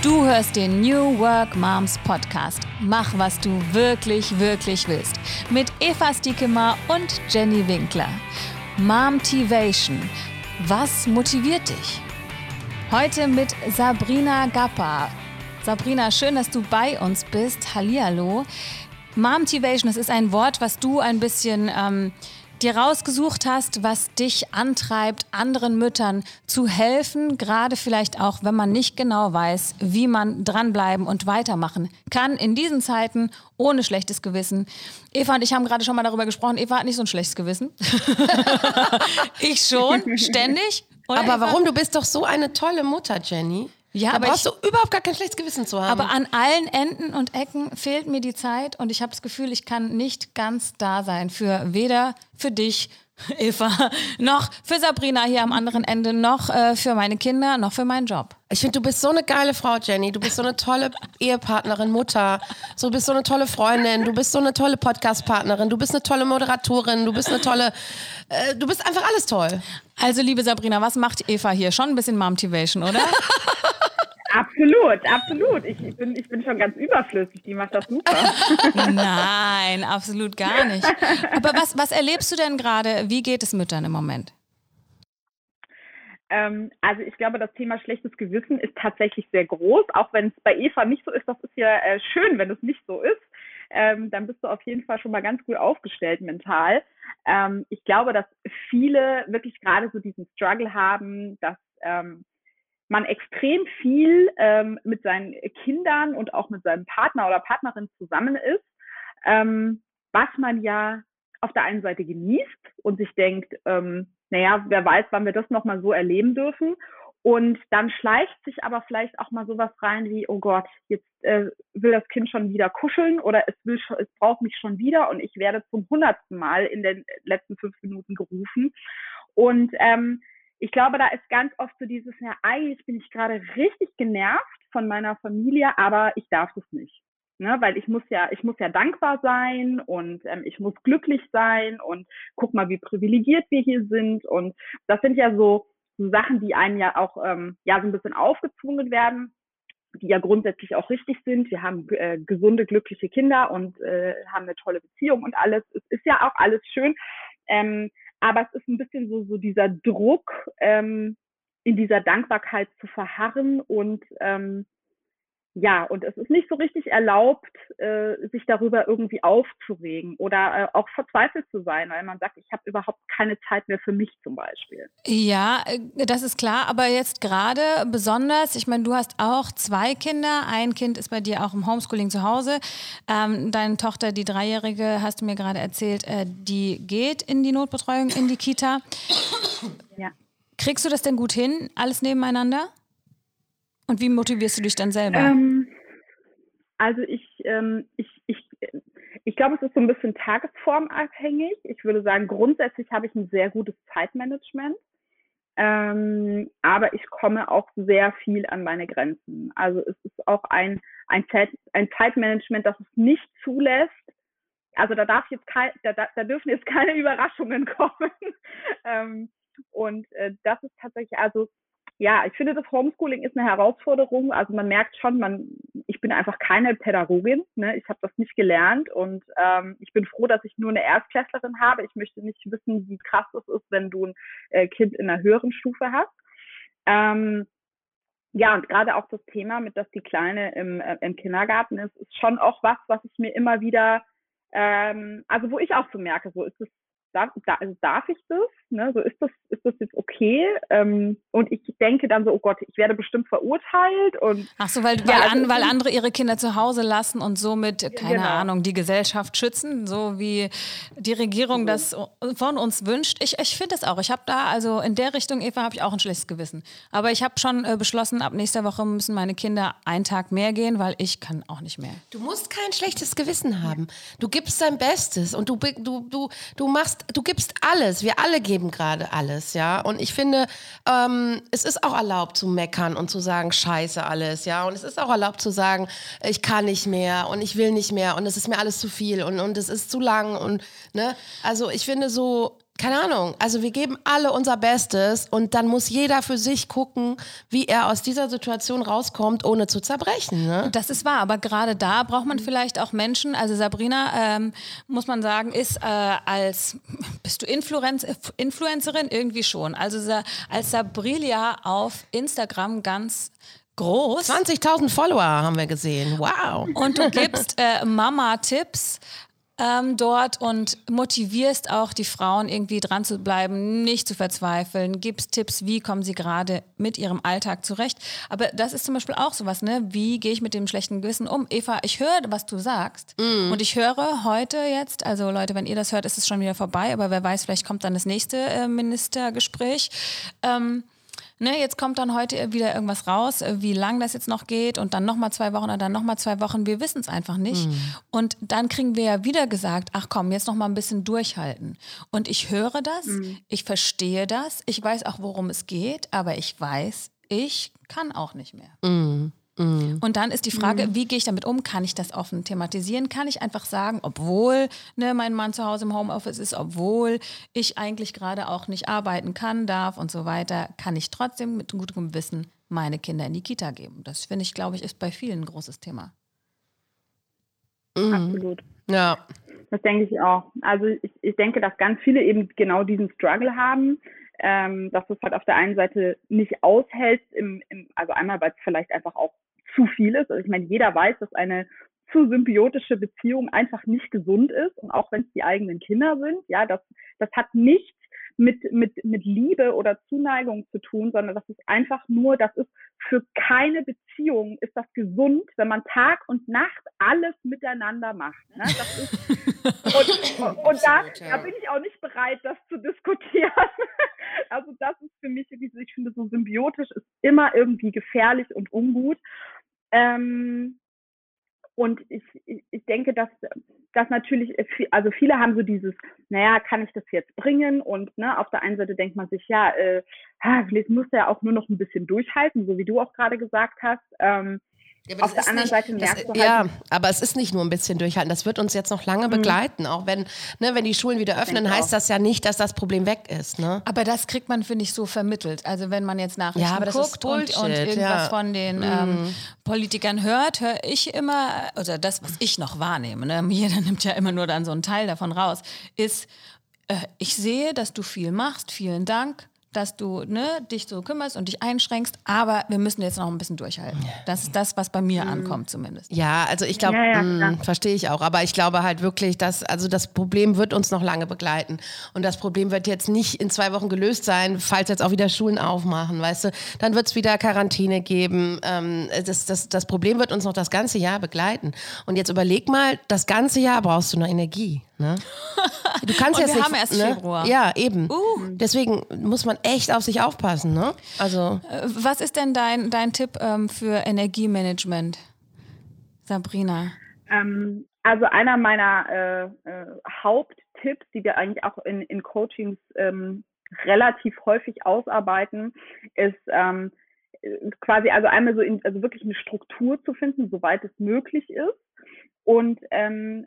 Du hörst den New Work Moms Podcast. Mach, was du wirklich, wirklich willst. Mit Eva Stiekemar und Jenny Winkler. Momtivation. Was motiviert dich? Heute mit Sabrina Gappa. Sabrina, schön, dass du bei uns bist. Hallihallo. Momtivation, das ist ein Wort, was du ein bisschen ähm, dir rausgesucht hast, was dich antreibt, anderen Müttern zu helfen, gerade vielleicht auch, wenn man nicht genau weiß, wie man dranbleiben und weitermachen kann in diesen Zeiten ohne schlechtes Gewissen. Eva und ich haben gerade schon mal darüber gesprochen. Eva hat nicht so ein schlechtes Gewissen. ich schon, ständig. Oder Aber Eva? warum? Du bist doch so eine tolle Mutter, Jenny. Ja, da aber brauchst ich, du überhaupt gar kein schlechtes Gewissen zu haben. Aber an allen Enden und Ecken fehlt mir die Zeit und ich habe das Gefühl, ich kann nicht ganz da sein für weder für dich, Eva, noch für Sabrina hier am anderen Ende, noch äh, für meine Kinder, noch für meinen Job. Ich finde, du bist so eine geile Frau, Jenny. Du bist so eine tolle Ehepartnerin, Mutter. So, du bist so eine tolle Freundin. Du bist so eine tolle Podcast-Partnerin. Du bist eine tolle Moderatorin. Du bist eine tolle. Äh, du bist einfach alles toll. Also, liebe Sabrina, was macht Eva hier? Schon ein bisschen Motivation, oder? Absolut, absolut. Ich, ich, bin, ich bin schon ganz überflüssig. Die macht das super. Nein, absolut gar nicht. Aber was, was erlebst du denn gerade? Wie geht es Müttern im Moment? Ähm, also ich glaube, das Thema schlechtes Gewissen ist tatsächlich sehr groß, auch wenn es bei Eva nicht so ist. Das ist ja äh, schön, wenn es nicht so ist. Ähm, dann bist du auf jeden Fall schon mal ganz gut aufgestellt mental. Ähm, ich glaube, dass viele wirklich gerade so diesen Struggle haben, dass ähm, man extrem viel ähm, mit seinen Kindern und auch mit seinem Partner oder Partnerin zusammen ist, ähm, was man ja auf der einen Seite genießt und sich denkt, ähm, naja, wer weiß, wann wir das nochmal so erleben dürfen. Und dann schleicht sich aber vielleicht auch mal sowas rein wie, oh Gott, jetzt äh, will das Kind schon wieder kuscheln oder es will es braucht mich schon wieder und ich werde zum hundertsten Mal in den letzten fünf Minuten gerufen. Und ähm, ich glaube, da ist ganz oft so dieses, ja, eigentlich bin ich gerade richtig genervt von meiner Familie, aber ich darf das nicht. Ne, weil ich muss ja, ich muss ja dankbar sein und ähm, ich muss glücklich sein und guck mal, wie privilegiert wir hier sind. Und das sind ja so, so Sachen, die einem ja auch ähm, ja so ein bisschen aufgezwungen werden, die ja grundsätzlich auch richtig sind. Wir haben äh, gesunde, glückliche Kinder und äh, haben eine tolle Beziehung und alles. Es ist ja auch alles schön. Ähm, aber es ist ein bisschen so, so dieser Druck, ähm, in dieser Dankbarkeit zu verharren und ähm, ja, und es ist nicht so richtig erlaubt, äh, sich darüber irgendwie aufzuregen oder äh, auch verzweifelt zu sein, weil man sagt, ich habe überhaupt keine Zeit mehr für mich zum Beispiel. Ja, äh, das ist klar, aber jetzt gerade besonders, ich meine, du hast auch zwei Kinder, ein Kind ist bei dir auch im Homeschooling zu Hause. Ähm, deine Tochter, die Dreijährige, hast du mir gerade erzählt, äh, die geht in die Notbetreuung, in die Kita. Ja. Kriegst du das denn gut hin, alles nebeneinander? Und wie motivierst du dich dann selber? Ähm, also ich, ähm, ich, ich, ich glaube, es ist so ein bisschen tagesformabhängig. Ich würde sagen, grundsätzlich habe ich ein sehr gutes Zeitmanagement. Ähm, aber ich komme auch sehr viel an meine Grenzen. Also es ist auch ein, ein, Zeit, ein Zeitmanagement, das es nicht zulässt. Also da darf jetzt kein, da, da dürfen jetzt keine Überraschungen kommen. ähm, und äh, das ist tatsächlich, also ja, ich finde, das Homeschooling ist eine Herausforderung. Also man merkt schon, man, ich bin einfach keine Pädagogin. Ne? Ich habe das nicht gelernt und ähm, ich bin froh, dass ich nur eine Erstklässlerin habe. Ich möchte nicht wissen, wie krass es ist, wenn du ein äh, Kind in einer höheren Stufe hast. Ähm, ja, und gerade auch das Thema, mit dass die Kleine im, äh, im Kindergarten ist, ist schon auch was, was ich mir immer wieder, ähm, also wo ich auch so merke, so ist es darf, also darf ich das? Ne? So ist das, ist das jetzt okay? Ähm, und ich denke dann so, oh Gott, ich werde bestimmt verurteilt und ach so, weil, ja, weil, also an, weil andere ihre Kinder zu Hause lassen und somit keine genau. Ahnung die Gesellschaft schützen, so wie die Regierung mhm. das von uns wünscht. Ich, ich finde das auch. Ich habe da also in der Richtung, Eva, habe ich auch ein schlechtes Gewissen. Aber ich habe schon äh, beschlossen, ab nächster Woche müssen meine Kinder einen Tag mehr gehen, weil ich kann auch nicht mehr. Du musst kein schlechtes Gewissen haben. Du gibst dein Bestes und du du du du machst machst, du gibst alles. Wir alle geben gerade alles, ja. Und ich finde, ähm, es ist auch erlaubt zu meckern und zu sagen, scheiße alles, ja. Und es ist auch erlaubt zu sagen, ich kann nicht mehr und ich will nicht mehr und es ist mir alles zu viel und, und es ist zu lang und, ne. Also ich finde so, keine Ahnung, also wir geben alle unser Bestes und dann muss jeder für sich gucken, wie er aus dieser Situation rauskommt, ohne zu zerbrechen. Ne? Das ist wahr, aber gerade da braucht man vielleicht auch Menschen. Also Sabrina, ähm, muss man sagen, ist äh, als, bist du Influenz, Influencerin? Irgendwie schon. Also als Sabrilia auf Instagram ganz groß. 20.000 Follower haben wir gesehen. Wow. Und du gibst äh, Mama-Tipps ähm, dort und motivierst auch die Frauen irgendwie dran zu bleiben, nicht zu verzweifeln, gibst Tipps, wie kommen sie gerade mit ihrem Alltag zurecht. Aber das ist zum Beispiel auch sowas, ne? Wie gehe ich mit dem schlechten Gewissen um? Eva, ich höre, was du sagst. Mm. Und ich höre heute jetzt, also Leute, wenn ihr das hört, ist es schon wieder vorbei, aber wer weiß, vielleicht kommt dann das nächste äh, Ministergespräch. Ähm, ne, jetzt kommt dann heute wieder irgendwas raus, äh, wie lang das jetzt noch geht und dann nochmal zwei Wochen und dann nochmal zwei Wochen. Wir wissen es einfach nicht. Mhm. Und dann kriegen wir ja wieder gesagt, ach komm, jetzt nochmal ein bisschen durchhalten. Und ich höre das, mhm. ich verstehe das, ich weiß auch, worum es geht, aber ich weiß, ich kann auch nicht mehr. Mhm. Mhm. Und dann ist die Frage, mhm. wie gehe ich damit um? Kann ich das offen thematisieren? Kann ich einfach sagen, obwohl ne, mein Mann zu Hause im Homeoffice ist, obwohl ich eigentlich gerade auch nicht arbeiten kann, darf und so weiter, kann ich trotzdem mit gutem Wissen meine Kinder in die Kita geben? Das finde ich, glaube ich, ist bei vielen ein großes Thema. Mhm. Absolut. Ja. Das denke ich auch. Also ich, ich denke, dass ganz viele eben genau diesen Struggle haben, ähm, dass du es halt auf der einen Seite nicht aushältst, im, im, also einmal, weil es vielleicht einfach auch zu viel ist. Also ich meine, jeder weiß, dass eine zu symbiotische Beziehung einfach nicht gesund ist. Und auch wenn es die eigenen Kinder sind, ja, das, das hat nichts mit, mit, mit Liebe oder Zuneigung zu tun, sondern das ist einfach nur, das ist für keine Beziehung ist das gesund, wenn man Tag und Nacht alles miteinander macht. Ne? Das ist, und, und, und da, da bin ich auch nicht bereit, das zu diskutieren. Also das ist für mich, ich finde, so symbiotisch ist immer irgendwie gefährlich und ungut. Ähm, und ich, ich, ich denke, dass, dass natürlich, also viele haben so dieses, naja, kann ich das jetzt bringen? Und ne, auf der einen Seite denkt man sich, ja, äh, vielleicht muss ja auch nur noch ein bisschen durchhalten, so wie du auch gerade gesagt hast. Ähm, ja, Auf der anderen nicht, Seite merkst das, du halt. Ja, aber es ist nicht nur ein bisschen durchhalten. Das wird uns jetzt noch lange mhm. begleiten. Auch wenn, ne, wenn die Schulen wieder öffnen, heißt das ja nicht, dass das Problem weg ist. Ne? Aber das kriegt man, finde ich, so vermittelt. Also wenn man jetzt Nachrichten ja, guckt und, und, irgendwas ja. von den mhm. ähm, Politikern hört, höre ich immer, oder das, was ich noch wahrnehme, ne, jeder nimmt ja immer nur dann so einen Teil davon raus, ist, äh, ich sehe, dass du viel machst, vielen Dank dass du ne, dich so kümmerst und dich einschränkst, aber wir müssen jetzt noch ein bisschen durchhalten. Das ist das, was bei mir mhm. ankommt zumindest. Ja, also ich glaube, ja, ja, mm, verstehe ich auch, aber ich glaube halt wirklich, dass also das Problem wird uns noch lange begleiten und das Problem wird jetzt nicht in zwei Wochen gelöst sein, falls jetzt auch wieder Schulen aufmachen, weißt du, dann wird es wieder Quarantäne geben. Ähm, das, das, das Problem wird uns noch das ganze Jahr begleiten. Und jetzt überleg mal, das ganze Jahr brauchst du noch Energie. Ne? Du kannst jetzt wir nicht, haben erst ne? Februar. Ja, eben. Uh. Deswegen muss man echt auf sich aufpassen. Ne? Also. Äh, was ist denn dein, dein Tipp ähm, für Energiemanagement, Sabrina? Ähm, also einer meiner äh, äh, Haupttipps, die wir eigentlich auch in, in Coachings ähm, relativ häufig ausarbeiten, ist ähm, quasi also einmal so in, also wirklich eine Struktur zu finden, soweit es möglich ist und ähm,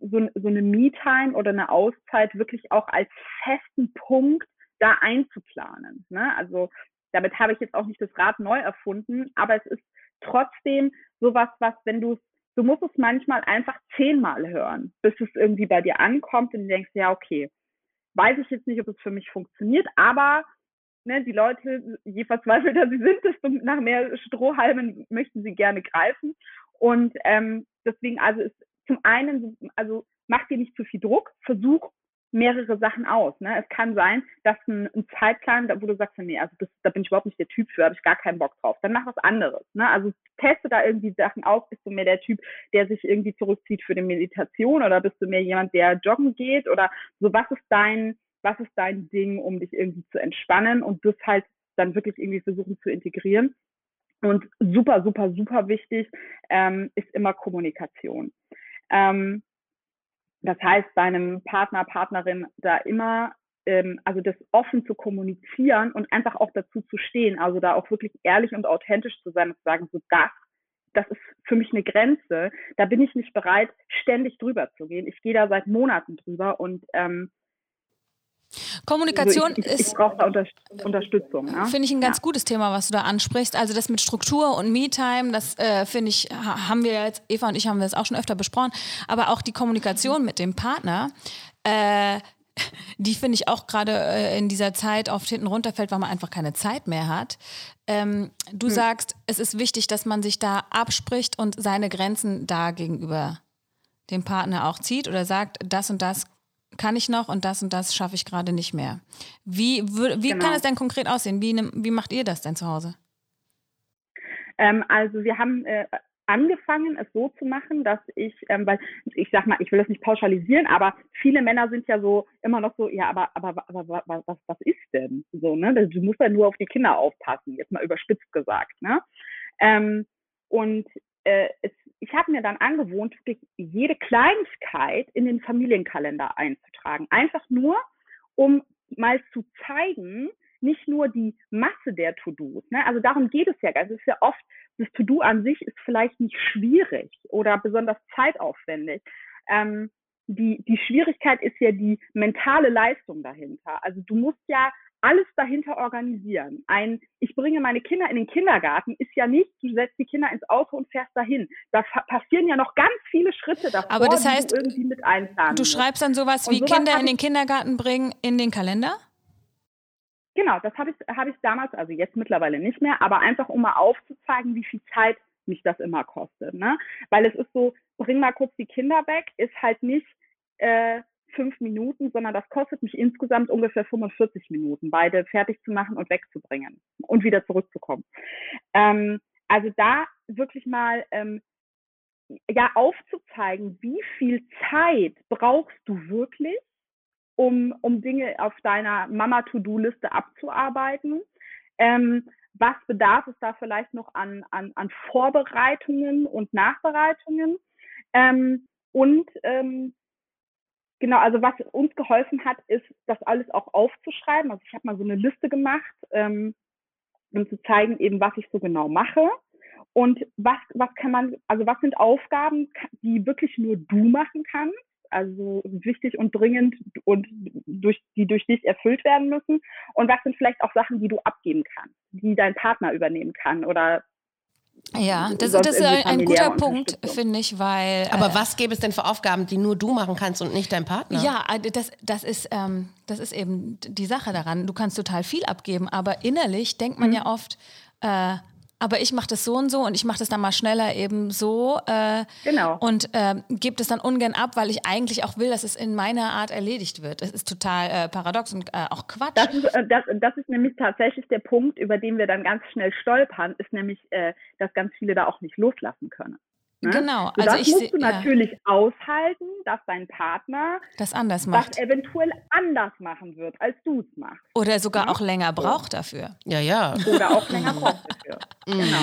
so, so eine Me-Time oder eine Auszeit wirklich auch als festen Punkt da einzuplanen. Ne? Also damit habe ich jetzt auch nicht das Rad neu erfunden, aber es ist trotzdem sowas, was, wenn du es, du musst es manchmal einfach zehnmal hören, bis es irgendwie bei dir ankommt und du denkst, ja, okay, weiß ich jetzt nicht, ob es für mich funktioniert, aber ne, die Leute, je verzweifelter sie sind, desto nach mehr Strohhalmen möchten sie gerne greifen. Und ähm, deswegen, also ist zum einen, also mach dir nicht zu viel Druck, versuch mehrere Sachen aus. Ne? Es kann sein, dass ein, ein Zeitplan, wo du sagst, nee, also das, da bin ich überhaupt nicht der Typ für, habe ich gar keinen Bock drauf. Dann mach was anderes. Ne? Also teste da irgendwie Sachen aus. Bist du mehr der Typ, der sich irgendwie zurückzieht für die Meditation oder bist du mehr jemand, der joggen geht oder so? Was ist dein, was ist dein Ding, um dich irgendwie zu entspannen und das halt dann wirklich irgendwie versuchen zu integrieren? Und super, super, super wichtig ähm, ist immer Kommunikation. Ähm, das heißt, deinem Partner, Partnerin da immer, ähm, also das offen zu kommunizieren und einfach auch dazu zu stehen, also da auch wirklich ehrlich und authentisch zu sein und zu sagen, so das, das ist für mich eine Grenze, da bin ich nicht bereit, ständig drüber zu gehen. Ich gehe da seit Monaten drüber und ähm, Kommunikation also ich, ich, ist. Ich brauche da Unter Unterstützung. Ne? Finde ich ein ganz ja. gutes Thema, was du da ansprichst. Also das mit Struktur und Me-Time, das äh, finde ich, haben wir jetzt, Eva und ich haben wir das auch schon öfter besprochen, aber auch die Kommunikation mit dem Partner. Äh, die finde ich auch gerade äh, in dieser Zeit oft hinten runterfällt, weil man einfach keine Zeit mehr hat. Ähm, du hm. sagst, es ist wichtig, dass man sich da abspricht und seine Grenzen da gegenüber dem Partner auch zieht oder sagt, das und das kann ich noch und das und das schaffe ich gerade nicht mehr. Wie, wie genau. kann es denn konkret aussehen? Wie, wie macht ihr das denn zu Hause? Ähm, also wir haben äh, angefangen, es so zu machen, dass ich, ähm, weil ich sag mal, ich will das nicht pauschalisieren, aber viele Männer sind ja so immer noch so, ja, aber, aber, aber, aber was, was ist denn so, ne? Du musst ja nur auf die Kinder aufpassen, jetzt mal überspitzt gesagt, ne? Ähm, und äh, es, ich habe mir dann angewohnt, wirklich jede Kleinigkeit in den Familienkalender einzutragen. Einfach nur, um mal zu zeigen, nicht nur die Masse der To-Dos. Ne? Also darum geht es ja. Also es ist ja oft, das To-Do an sich ist vielleicht nicht schwierig oder besonders zeitaufwendig. Ähm, die, die Schwierigkeit ist ja die mentale Leistung dahinter. Also du musst ja alles dahinter organisieren. Ein, ich bringe meine Kinder in den Kindergarten, ist ja nicht, du setzt die Kinder ins Auto und fährst dahin. Da passieren ja noch ganz viele Schritte davor, Aber das heißt, die du irgendwie mit einplanen Du schreibst dann sowas wie sowas Kinder in den Kindergarten bringen in den Kalender? Genau, das habe ich, hab ich damals, also jetzt mittlerweile nicht mehr, aber einfach um mal aufzuzeigen, wie viel Zeit mich das immer kostet. Ne? Weil es ist so, bring mal kurz die Kinder weg, ist halt nicht, äh, fünf Minuten, sondern das kostet mich insgesamt ungefähr 45 Minuten, beide fertig zu machen und wegzubringen und wieder zurückzukommen. Ähm, also da wirklich mal ähm, ja aufzuzeigen, wie viel Zeit brauchst du wirklich, um, um Dinge auf deiner Mama-To-Do-Liste abzuarbeiten. Ähm, was bedarf es da vielleicht noch an, an, an Vorbereitungen und Nachbereitungen? Ähm, und ähm, Genau, also was uns geholfen hat, ist, das alles auch aufzuschreiben. Also ich habe mal so eine Liste gemacht, ähm, um zu zeigen, eben was ich so genau mache. Und was, was kann man, also was sind Aufgaben, die wirklich nur du machen kannst, also wichtig und dringend und durch, die durch dich erfüllt werden müssen? Und was sind vielleicht auch Sachen, die du abgeben kannst, die dein Partner übernehmen kann oder ja, das, das ist ein guter Punkt, finde ich, weil. Aber äh, was gäbe es denn für Aufgaben, die nur du machen kannst und nicht dein Partner? Ja, äh, das, das, ist, ähm, das ist eben die Sache daran. Du kannst total viel abgeben, aber innerlich denkt man mhm. ja oft, äh, aber ich mache das so und so und ich mache das dann mal schneller eben so. Äh, genau. Und äh, gebe das dann ungern ab, weil ich eigentlich auch will, dass es in meiner Art erledigt wird. Das ist total äh, paradox und äh, auch Quatsch. Das ist, äh, das, das ist nämlich tatsächlich der Punkt, über den wir dann ganz schnell stolpern, ist nämlich, äh, dass ganz viele da auch nicht loslassen können. Ne? Genau. also das ich musst du natürlich ja. aushalten, dass dein Partner das anders macht. Das eventuell anders machen wird, als du es machst. Oder sogar ja? auch länger braucht dafür. Ja, ja. Oder auch länger braucht dafür. Mhm. Genau.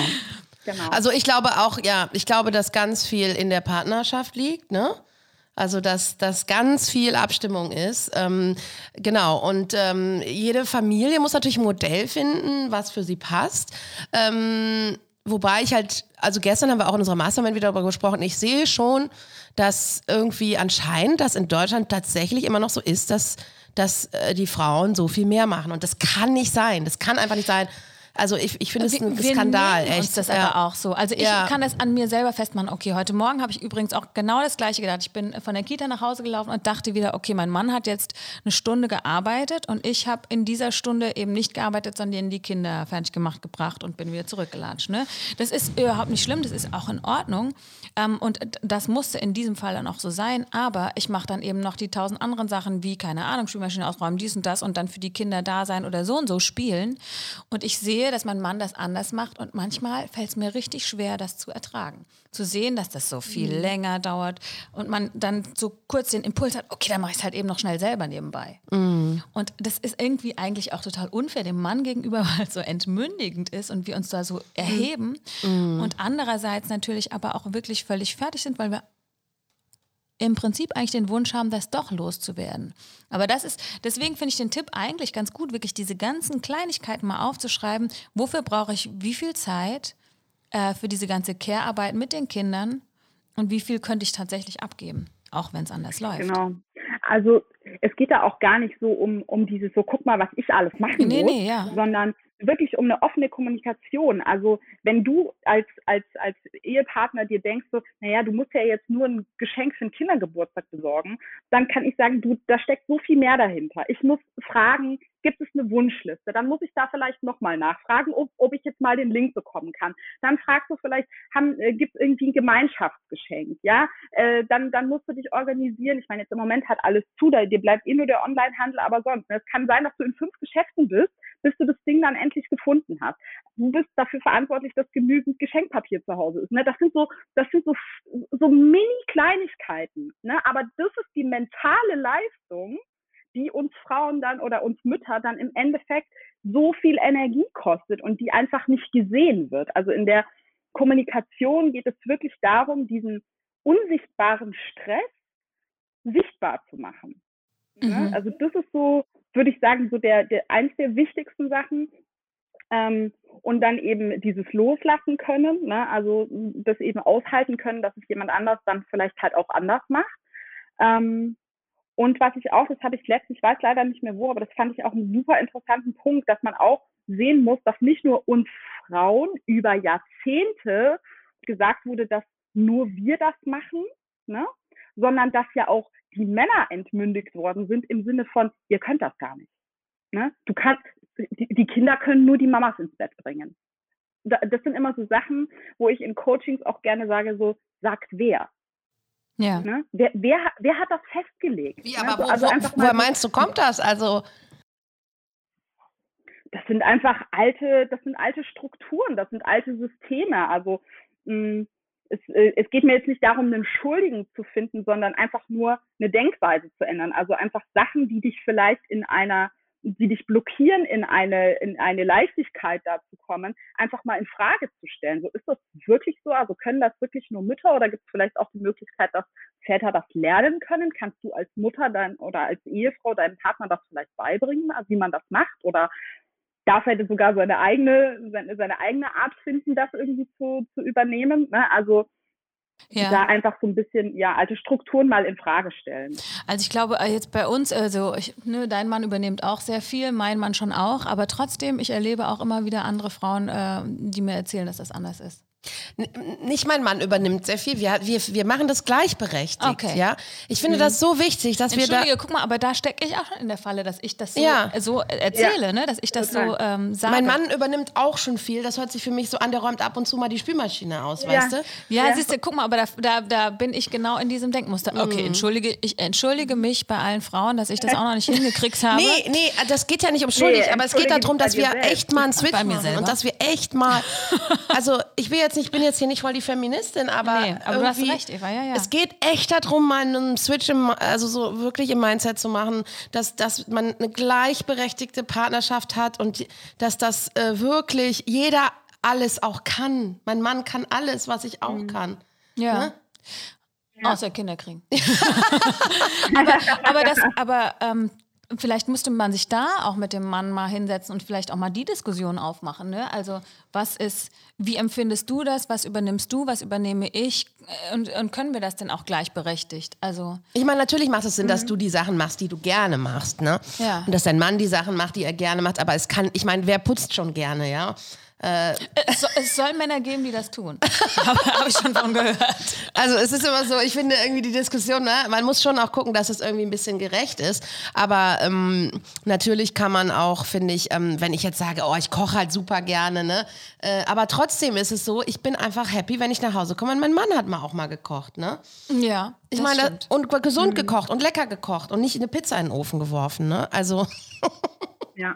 genau. Also ich glaube auch, ja, ich glaube, dass ganz viel in der Partnerschaft liegt, ne? Also dass das ganz viel Abstimmung ist. Ähm, genau. Und ähm, jede Familie muss natürlich ein Modell finden, was für sie passt. Ähm, Wobei ich halt, also gestern haben wir auch in unserer Mastermind wieder darüber gesprochen, ich sehe schon, dass irgendwie anscheinend das in Deutschland tatsächlich immer noch so ist, dass, dass äh, die Frauen so viel mehr machen. Und das kann nicht sein. Das kann einfach nicht sein. Also ich, ich finde es ein wir Skandal. Echt. Uns das ja. aber auch so. Also ich ja. kann das an mir selber festmachen. Okay, heute Morgen habe ich übrigens auch genau das Gleiche gedacht. Ich bin von der Kita nach Hause gelaufen und dachte wieder, okay, mein Mann hat jetzt eine Stunde gearbeitet und ich habe in dieser Stunde eben nicht gearbeitet, sondern die Kinder fertig gemacht, gebracht und bin wieder zurückgelatscht. Ne? Das ist überhaupt nicht schlimm, das ist auch in Ordnung. Ähm, und das musste in diesem Fall dann auch so sein. Aber ich mache dann eben noch die tausend anderen Sachen wie, keine Ahnung, Spülmaschine ausräumen, dies und das und dann für die Kinder da sein oder so und so spielen. Und ich sehe, dass mein Mann das anders macht und manchmal fällt es mir richtig schwer, das zu ertragen. Zu sehen, dass das so viel mhm. länger dauert und man dann so kurz den Impuls hat, okay, dann mache ich es halt eben noch schnell selber nebenbei. Mhm. Und das ist irgendwie eigentlich auch total unfair dem Mann gegenüber, weil es so entmündigend ist und wir uns da so erheben. Mhm. Und andererseits natürlich aber auch wirklich völlig fertig sind, weil wir im Prinzip eigentlich den Wunsch haben, das doch loszuwerden. Aber das ist, deswegen finde ich den Tipp eigentlich ganz gut, wirklich diese ganzen Kleinigkeiten mal aufzuschreiben. Wofür brauche ich wie viel Zeit äh, für diese ganze Care-Arbeit mit den Kindern und wie viel könnte ich tatsächlich abgeben, auch wenn es anders läuft. Genau. Also es geht da auch gar nicht so um, um dieses so, guck mal, was ich alles machen nee, muss, nee, ja. sondern wirklich um eine offene Kommunikation. Also wenn du als, als, als Ehepartner dir denkst, so, naja, du musst ja jetzt nur ein Geschenk für einen Kindergeburtstag besorgen, dann kann ich sagen, du, da steckt so viel mehr dahinter. Ich muss fragen, gibt es eine Wunschliste? Dann muss ich da vielleicht nochmal nachfragen, ob, ob ich jetzt mal den Link bekommen kann. Dann fragst du vielleicht, äh, gibt es irgendwie ein Gemeinschaftsgeschenk? Ja, äh, dann, dann musst du dich organisieren. Ich meine, jetzt im Moment hat alles zu, da, dir bleibt eh nur der Onlinehandel, aber sonst. Ne? Es kann sein, dass du in fünf Geschäften bist, bis du das Ding dann endlich gefunden hast. Du bist dafür verantwortlich, dass genügend Geschenkpapier zu Hause ist. Ne? Das sind so, das sind so, so Mini-Kleinigkeiten. Ne? Aber das ist die mentale Leistung, die uns Frauen dann oder uns Mütter dann im Endeffekt so viel Energie kostet und die einfach nicht gesehen wird. Also in der Kommunikation geht es wirklich darum, diesen unsichtbaren Stress sichtbar zu machen. Mhm. Ja, also das ist so, würde ich sagen, so der, der eins der wichtigsten Sachen. Ähm, und dann eben dieses Loslassen können, ne? also das eben aushalten können, dass es jemand anders dann vielleicht halt auch anders macht. Ähm, und was ich auch, das habe ich letztens, ich weiß leider nicht mehr wo, aber das fand ich auch einen super interessanten Punkt, dass man auch sehen muss, dass nicht nur uns Frauen über Jahrzehnte gesagt wurde, dass nur wir das machen, ne? Sondern dass ja auch die Männer entmündigt worden sind im Sinne von, ihr könnt das gar nicht. Ne? Du kannst, die, die Kinder können nur die Mamas ins Bett bringen. Das sind immer so Sachen, wo ich in Coachings auch gerne sage, so, sagt wer. Ja. Ne? Wer, wer, wer hat das festgelegt? Wie, aber ne? also wo, wo, woher meinst du, kommt das? Also das sind einfach alte, das sind alte Strukturen, das sind alte Systeme. Also mh, hm, es, äh, es geht mir jetzt nicht darum, einen Schuldigen zu finden, sondern einfach nur eine Denkweise zu ändern. Also einfach Sachen, die dich vielleicht in einer die dich blockieren, in eine, in eine Leichtigkeit da zu kommen, einfach mal in Frage zu stellen. So ist das wirklich so? Also können das wirklich nur Mütter oder gibt es vielleicht auch die Möglichkeit, dass Väter das lernen können? Kannst du als Mutter dein, oder als Ehefrau deinem Partner das vielleicht beibringen, wie man das macht? Oder darf er sogar seine eigene, seine, seine eigene Art finden, das irgendwie zu, zu übernehmen? Ne? Also ja. da einfach so ein bisschen ja alte Strukturen mal in Frage stellen. Also ich glaube äh, jetzt bei uns, also ich, ne, dein Mann übernimmt auch sehr viel, mein Mann schon auch, aber trotzdem, ich erlebe auch immer wieder andere Frauen, äh, die mir erzählen, dass das anders ist. Nicht mein Mann übernimmt sehr viel. Wir, wir, wir machen das gleichberechtigt. Okay. Ja? Ich finde mhm. das so wichtig, dass wir da. guck mal, aber da stecke ich auch in der Falle, dass ich das so, ja. so erzähle, ja. ne? dass ich das Total. so ähm, sage. Mein Mann übernimmt auch schon viel. Das hört sich für mich so an, der räumt ab und zu mal die Spülmaschine aus, ja. weißt du? Ja, ja. siehst du, guck mal, aber da, da, da bin ich genau in diesem Denkmuster. Okay, mhm. entschuldige, ich entschuldige mich bei allen Frauen, dass ich das auch noch nicht hingekriegt habe. Nee, nee, das geht ja nicht um schuldig, nee, aber es geht darum, dass wir echt mal einen Switch machen und dass wir echt mal. Also, ich will jetzt nicht, ich bin jetzt hier nicht voll die Feministin, aber, nee, aber du hast recht, Eva, ja, ja. Es geht echt darum, mal einen Switch, im, also so wirklich im Mindset zu machen, dass, dass man eine gleichberechtigte Partnerschaft hat und dass das äh, wirklich jeder alles auch kann. Mein Mann kann alles, was ich auch mhm. kann. Ja. Ne? Ja. Außer Kinder kriegen. aber, aber, das, aber ähm, Vielleicht müsste man sich da auch mit dem Mann mal hinsetzen und vielleicht auch mal die Diskussion aufmachen. Ne? Also was ist, wie empfindest du das? Was übernimmst du? Was übernehme ich? Und, und können wir das denn auch gleichberechtigt? Also ich meine, natürlich macht es Sinn, mhm. dass du die Sachen machst, die du gerne machst, ne? Ja. Und dass dein Mann die Sachen macht, die er gerne macht. Aber es kann, ich meine, wer putzt schon gerne, ja? Äh, es, soll, es, soll, Männer geben, die das tun. Habe hab ich schon von gehört. Also es ist immer so, ich finde irgendwie die Diskussion, ne, man muss schon auch gucken, dass es irgendwie ein bisschen gerecht ist. Aber ähm, natürlich kann man auch, finde ich, ähm, wenn ich jetzt sage, oh, ich koche halt super gerne, ne? Äh, aber trotzdem ist es so, ich bin einfach happy, wenn ich nach Hause komme und mein Mann hat mal auch mal gekocht, ne? Ja. Ich meine, stimmt. und gesund mhm. gekocht und lecker gekocht und nicht eine Pizza in den Ofen geworfen, ne? Also. ja.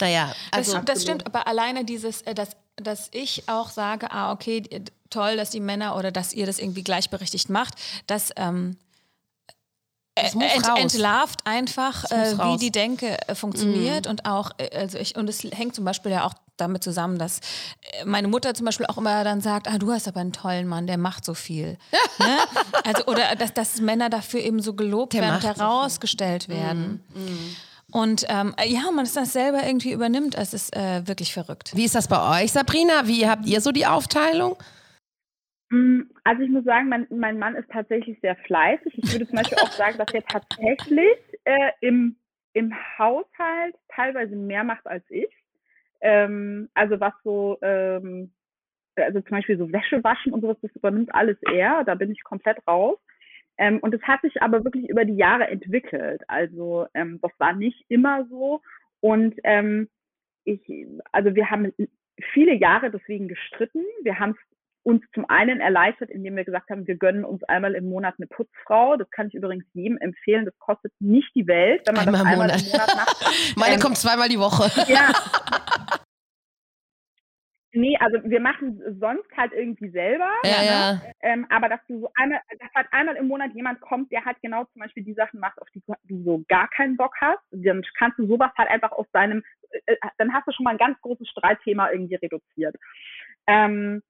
Naja, also. Das, das stimmt, aber alleine dieses, äh, dass, dass ich auch sage, ah, okay, toll, dass die Männer oder dass ihr das irgendwie gleichberechtigt macht, das, ähm, das ent, entlarvt einfach, äh, wie die Denke äh, funktioniert mm. und auch, äh, also ich, und es hängt zum Beispiel ja auch damit zusammen, dass äh, meine Mutter zum Beispiel auch immer dann sagt, ah, du hast aber einen tollen Mann, der macht so viel. ne? Also, oder dass, dass Männer dafür eben so gelobt der werden, herausgestellt so werden. Mm. Mm. Und ähm, ja, man das selber irgendwie übernimmt, es ist äh, wirklich verrückt. Wie ist das bei euch, Sabrina? Wie habt ihr so die Aufteilung? Mm, also ich muss sagen, mein, mein Mann ist tatsächlich sehr fleißig. Ich würde zum Beispiel auch sagen, dass er tatsächlich äh, im, im Haushalt teilweise mehr macht als ich. Ähm, also was so, ähm, also zum Beispiel so Wäsche waschen und sowas, das übernimmt alles er. Da bin ich komplett raus. Ähm, und es hat sich aber wirklich über die Jahre entwickelt. Also ähm, das war nicht immer so. Und ähm, ich, also wir haben viele Jahre deswegen gestritten. Wir haben es uns zum einen erleichtert, indem wir gesagt haben, wir gönnen uns einmal im Monat eine Putzfrau. Das kann ich übrigens jedem empfehlen. Das kostet nicht die Welt, wenn man einmal das einmal im Monat macht. Meine ähm, kommt zweimal die Woche. Ja. Nee, also wir machen sonst halt irgendwie selber. Ja, ne? ja. Ähm, aber dass du so einmal, dass halt einmal im Monat jemand kommt, der halt genau zum Beispiel die Sachen macht, auf die du so gar keinen Bock hast, dann kannst du sowas halt einfach aus deinem, äh, äh, dann hast du schon mal ein ganz großes Streitthema irgendwie reduziert. Ähm,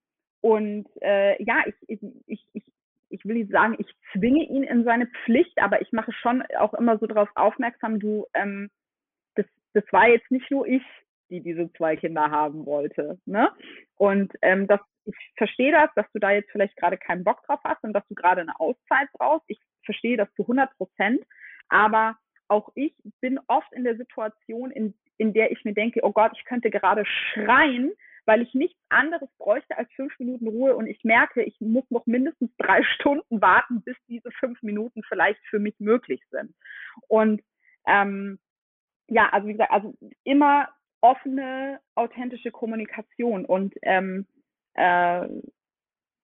und äh, ja, ich, ich, ich, ich, ich will nicht sagen, ich zwinge ihn in seine Pflicht, aber ich mache schon auch immer so darauf aufmerksam, du, ähm, das, das war jetzt nicht nur ich, die diese zwei Kinder haben wollte. Ne? Und ähm, das, ich verstehe das, dass du da jetzt vielleicht gerade keinen Bock drauf hast und dass du gerade eine Auszeit brauchst. Ich verstehe das zu 100 Prozent, aber auch ich bin oft in der Situation, in, in der ich mir denke, oh Gott, ich könnte gerade schreien, weil ich nichts anderes bräuchte als fünf Minuten Ruhe und ich merke, ich muss noch mindestens drei Stunden warten, bis diese fünf Minuten vielleicht für mich möglich sind. Und ähm, ja, also wie gesagt, also immer offene, authentische Kommunikation und ähm, äh,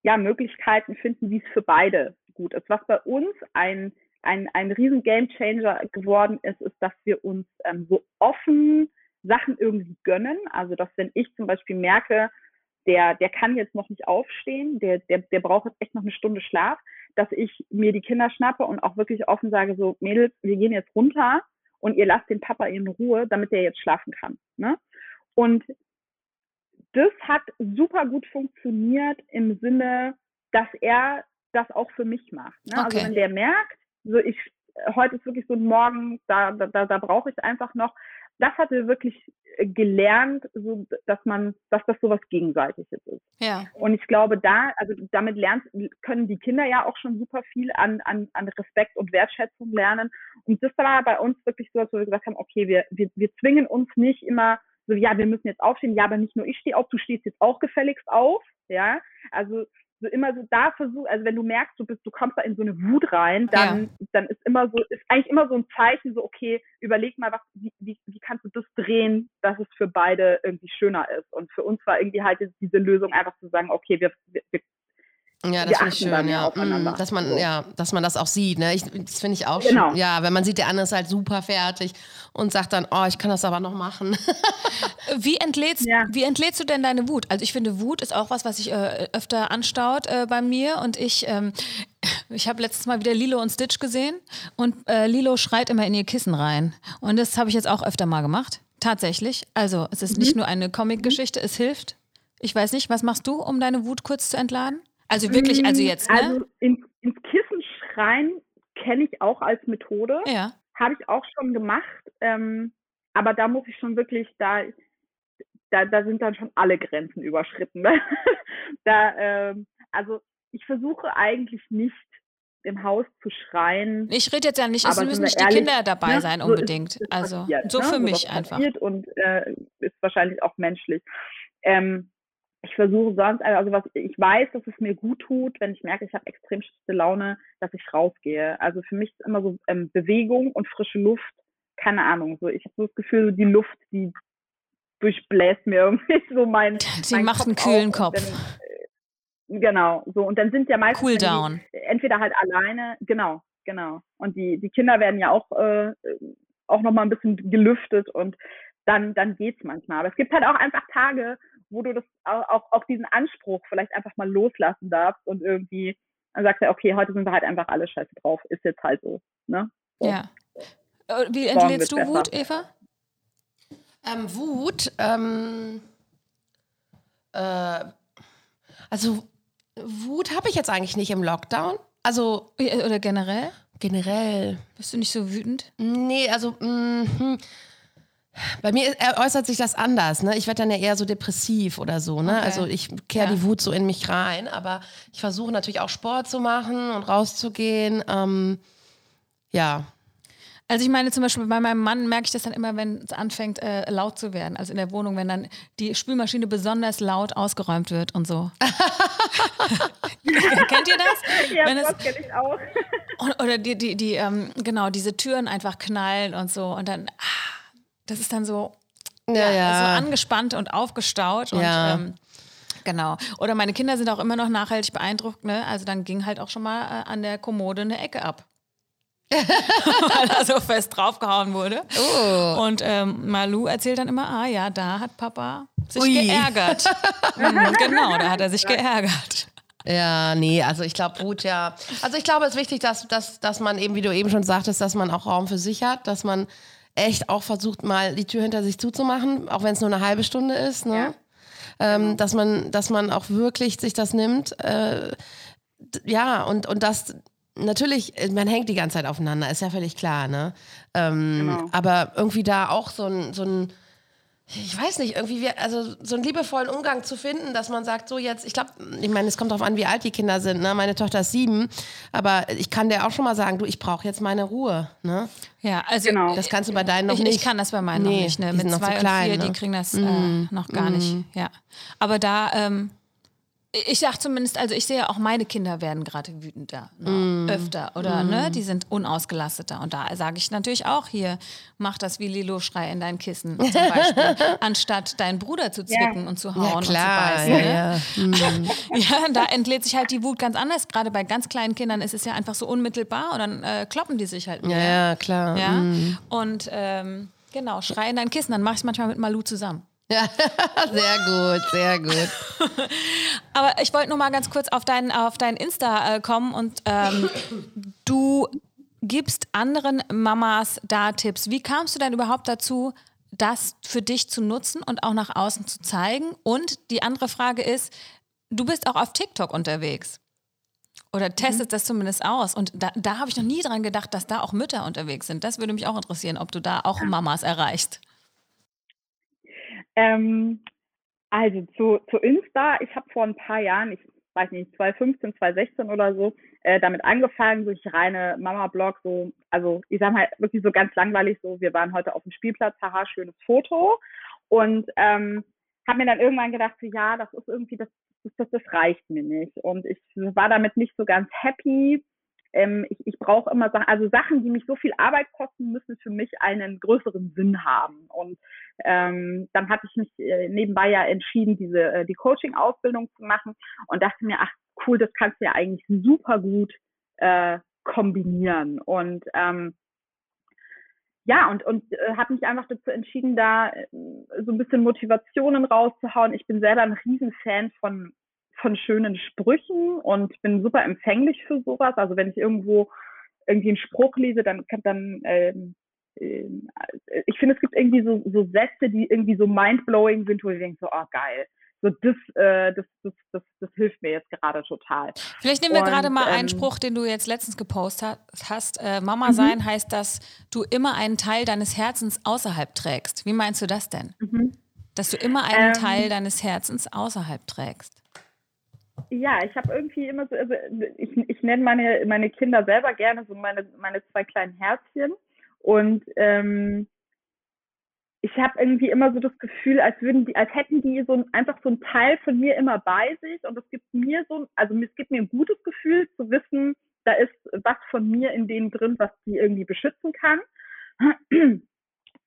ja, Möglichkeiten finden, wie es für beide gut ist. Was bei uns ein, ein, ein riesen Gamechanger geworden ist, ist, dass wir uns ähm, so offen Sachen irgendwie gönnen. Also, dass wenn ich zum Beispiel merke, der, der kann jetzt noch nicht aufstehen, der, der, der braucht jetzt echt noch eine Stunde Schlaf, dass ich mir die Kinder schnappe und auch wirklich offen sage, so Mädels, wir gehen jetzt runter und ihr lasst den Papa in Ruhe, damit der jetzt schlafen kann. Ne? Und das hat super gut funktioniert im Sinne, dass er das auch für mich macht. Ne? Also okay. Also wenn der merkt, so ich heute ist wirklich so ein Morgen, da, da, da brauche ich einfach noch, das hat er wirklich äh, gelernt, so, dass man, dass das so was Gegenseitiges ist. Ja. Und ich glaube, da, also damit lernt, können die Kinder ja auch schon super viel an, an, an Respekt und Wertschätzung lernen. Und das war bei uns wirklich so, dass wir gesagt haben, okay, wir, wir, wir zwingen uns nicht immer so, ja, wir müssen jetzt aufstehen, ja, aber nicht nur ich stehe auf, du stehst jetzt auch gefälligst auf, ja. Also so immer so da versuch, also wenn du merkst, du bist, du kommst da in so eine Wut rein, dann, ja. dann ist immer so, ist eigentlich immer so ein Zeichen, so, okay, überleg mal, was, wie, wie, wie kannst du das drehen, dass es für beide irgendwie schöner ist. Und für uns war irgendwie halt diese Lösung einfach zu sagen, okay, wir, wir, wir ja, das finde ich schön, ja. Mm, dass man, ja, dass man das auch sieht, ne? Ich, das finde ich auch genau. schön. Ja, wenn man sieht, der andere ist halt super fertig und sagt dann, oh, ich kann das aber noch machen. wie, entlädst, ja. wie entlädst du denn deine Wut? Also ich finde, Wut ist auch was, was sich äh, öfter anstaut äh, bei mir und ich, ähm, ich habe letztes Mal wieder Lilo und Stitch gesehen und äh, Lilo schreit immer in ihr Kissen rein und das habe ich jetzt auch öfter mal gemacht. Tatsächlich. Also es ist mhm. nicht nur eine Comic-Geschichte, es hilft. Ich weiß nicht, was machst du, um deine Wut kurz zu entladen? Also wirklich, also jetzt, ne? Also in, ins Kissen schreien kenne ich auch als Methode. Ja. Habe ich auch schon gemacht. Ähm, aber da muss ich schon wirklich, da, da, da sind dann schon alle Grenzen überschritten. Ne? da, ähm, also ich versuche eigentlich nicht im Haus zu schreien. Ich rede jetzt ja nicht, es müssen nicht die Kinder dabei ne? sein unbedingt. So ist, ist also passiert, so ne? für mich einfach. Und äh, ist wahrscheinlich auch menschlich. Ähm, ich versuche sonst, also was ich weiß, dass es mir gut tut, wenn ich merke, ich habe extrem schlechte Laune, dass ich rausgehe. Also für mich ist immer so ähm, Bewegung und frische Luft, keine Ahnung. So ich habe so das Gefühl, die Luft, die durchbläst mir irgendwie so mein. Sie mein macht Kopf einen kühlen Kopf. Dann, äh, genau, so und dann sind ja meistens cool down. Die, entweder halt alleine, genau, genau. Und die die Kinder werden ja auch äh, auch noch mal ein bisschen gelüftet und dann dann geht's manchmal. Aber es gibt halt auch einfach Tage, wo du das auch, auch diesen Anspruch vielleicht einfach mal loslassen darfst und irgendwie dann sagst du, okay, heute sind wir halt einfach alle scheiße drauf, ist jetzt halt so. Ne? so. Ja. Äh, wie entlädst du besser. Wut, Eva? Ähm, Wut, ähm, äh, also Wut habe ich jetzt eigentlich nicht im Lockdown. Also oder generell? Generell. Bist du nicht so wütend? Nee, also mh, hm. Bei mir äußert sich das anders. Ne? Ich werde dann ja eher so depressiv oder so. Ne? Okay. Also ich kehre ja. die Wut so in mich rein. Aber ich versuche natürlich auch Sport zu machen und rauszugehen. Ähm, ja. Also ich meine zum Beispiel bei meinem Mann merke ich das dann immer, wenn es anfängt äh, laut zu werden. Also in der Wohnung, wenn dann die Spülmaschine besonders laut ausgeräumt wird und so. Kennt ihr das? Ja, wenn das kenne ich auch. oder die, die, die, ähm, genau, diese Türen einfach knallen und so. Und dann, ah, das ist dann so, ja, ja. so angespannt und aufgestaut. Und, ja. Ähm, Genau. Oder meine Kinder sind auch immer noch nachhaltig beeindruckt. Ne? Also dann ging halt auch schon mal äh, an der Kommode eine Ecke ab. weil er so fest draufgehauen wurde. Oh. Und ähm, Malu erzählt dann immer, ah ja, da hat Papa sich Ui. geärgert. Mhm, genau, da hat er sich geärgert. Ja, nee, also ich glaube, Wut, ja. Also ich glaube, es ist wichtig, dass, dass, dass man eben, wie du eben schon sagtest, dass man auch Raum für sich hat, dass man echt auch versucht, mal die Tür hinter sich zuzumachen, auch wenn es nur eine halbe Stunde ist, ne? Ja. Ähm, dass man, dass man auch wirklich sich das nimmt. Äh, ja, und, und das natürlich, man hängt die ganze Zeit aufeinander, ist ja völlig klar, ne? Ähm, genau. Aber irgendwie da auch so ein, so ein ich weiß nicht, irgendwie, wir, also so einen liebevollen Umgang zu finden, dass man sagt, so jetzt, ich glaube, ich meine, es kommt darauf an, wie alt die Kinder sind. Ne? Meine Tochter ist sieben, aber ich kann dir auch schon mal sagen, du, ich brauche jetzt meine Ruhe. Ne? Ja, also genau. das kannst du bei deinen noch ich, nicht. Ich kann das bei meinen nee, noch nicht. Ne? Mit zwei klein, und vier, ne? die kriegen das äh, mm. noch gar mm. nicht. Ja, aber da ähm, ich sag zumindest, also ich sehe auch meine Kinder werden gerade wütender, ne? mm. öfter oder mm. ne, die sind unausgelasteter und da sage ich natürlich auch hier, mach das wie Lilo Schrei in dein Kissen zum Beispiel, anstatt deinen Bruder zu zwicken ja. und zu hauen ja, und zu beißen. Ne? Ja, mm. ja, da entlädt sich halt die Wut ganz anders. Gerade bei ganz kleinen Kindern ist es ja einfach so unmittelbar und dann äh, kloppen die sich halt mehr. Ja, ja klar. Ja? Mm. Und ähm, genau, Schrei in dein Kissen, dann mach ich es manchmal mit Malu zusammen. Ja, sehr gut, sehr gut. Aber ich wollte noch mal ganz kurz auf dein, auf dein Insta äh, kommen und ähm, du gibst anderen Mamas da Tipps. Wie kamst du denn überhaupt dazu, das für dich zu nutzen und auch nach außen zu zeigen? Und die andere Frage ist, du bist auch auf TikTok unterwegs. Oder testest mhm. das zumindest aus. Und da, da habe ich noch nie dran gedacht, dass da auch Mütter unterwegs sind. Das würde mich auch interessieren, ob du da auch Mamas erreichst. Ähm, also zu, zu Insta, ich habe vor ein paar Jahren, ich weiß nicht, 2015, 2016 oder so, äh, damit angefangen, durch reine Mama-Blog, so, also ich sag mal wirklich so ganz langweilig, so, wir waren heute auf dem Spielplatz, haha, schönes Foto. Und ähm, habe mir dann irgendwann gedacht, so, ja, das ist irgendwie, das, das, das reicht mir nicht. Und ich war damit nicht so ganz happy ähm, ich, ich brauche immer Sachen, also Sachen, die mich so viel Arbeit kosten, müssen für mich einen größeren Sinn haben. Und ähm, dann hatte ich mich äh, nebenbei ja entschieden, diese äh, die Coaching-Ausbildung zu machen und dachte mir, ach cool, das kannst du ja eigentlich super gut äh, kombinieren. Und ähm, ja, und, und äh, habe mich einfach dazu entschieden, da äh, so ein bisschen Motivationen rauszuhauen. Ich bin selber ein Riesenfan von von schönen Sprüchen und bin super empfänglich für sowas. Also wenn ich irgendwo irgendwie einen Spruch lese, dann kann dann ähm, äh, ich finde, es gibt irgendwie so, so Sätze, die irgendwie so mindblowing sind, wo ich denke so, oh geil. So, das, äh, das, das, das, das hilft mir jetzt gerade total. Vielleicht nehmen wir und, gerade mal ähm, einen Spruch, den du jetzt letztens gepostet hast. Äh, Mama mhm. sein heißt, dass du immer einen Teil deines Herzens außerhalb trägst. Wie meinst du das denn? Mhm. Dass du immer einen ähm, Teil deines Herzens außerhalb trägst. Ja, ich habe irgendwie immer so, also ich, ich nenne meine, meine Kinder selber gerne so meine, meine zwei kleinen Herzchen. Und ähm, ich habe irgendwie immer so das Gefühl, als würden die, als hätten die so ein, einfach so ein Teil von mir immer bei sich. Und es gibt mir so, also es gibt mir ein gutes Gefühl zu wissen, da ist was von mir in denen drin, was die irgendwie beschützen kann.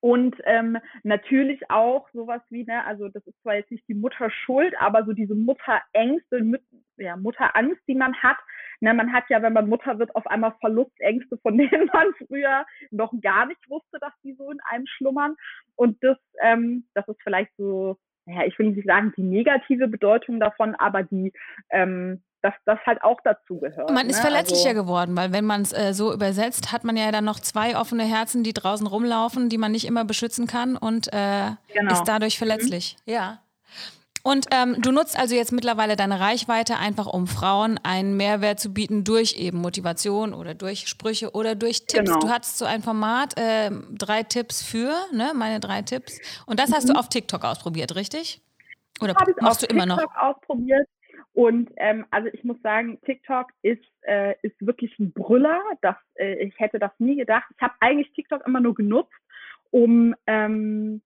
Und ähm, natürlich auch sowas wie, ne, also das ist zwar jetzt nicht die Mutter schuld, aber so diese Mutterängste, ja, Mutterangst, die man hat. Ne, man hat ja, wenn man Mutter wird, auf einmal Verlustängste, von denen man früher noch gar nicht wusste, dass die so in einem schlummern. Und das, ähm, das ist vielleicht so, ja, ich will nicht sagen die negative Bedeutung davon, aber die ähm, dass das halt auch dazu gehört. Man ist ne? verletzlicher also, geworden, weil wenn man es äh, so übersetzt, hat man ja dann noch zwei offene Herzen, die draußen rumlaufen, die man nicht immer beschützen kann und äh, genau. ist dadurch verletzlich. Mhm. Ja. Und ähm, du nutzt also jetzt mittlerweile deine Reichweite einfach, um Frauen einen Mehrwert zu bieten durch eben Motivation oder durch Sprüche oder durch Tipps. Genau. Du hattest so ein Format, äh, drei Tipps für, ne, meine drei Tipps. Und das mhm. hast du mhm. auf TikTok ausprobiert, richtig? Oder machst du immer noch? ausprobiert. Und ähm, also ich muss sagen, TikTok ist, äh, ist wirklich ein Brüller. Das, äh, ich hätte das nie gedacht. Ich habe eigentlich TikTok immer nur genutzt, um ähm,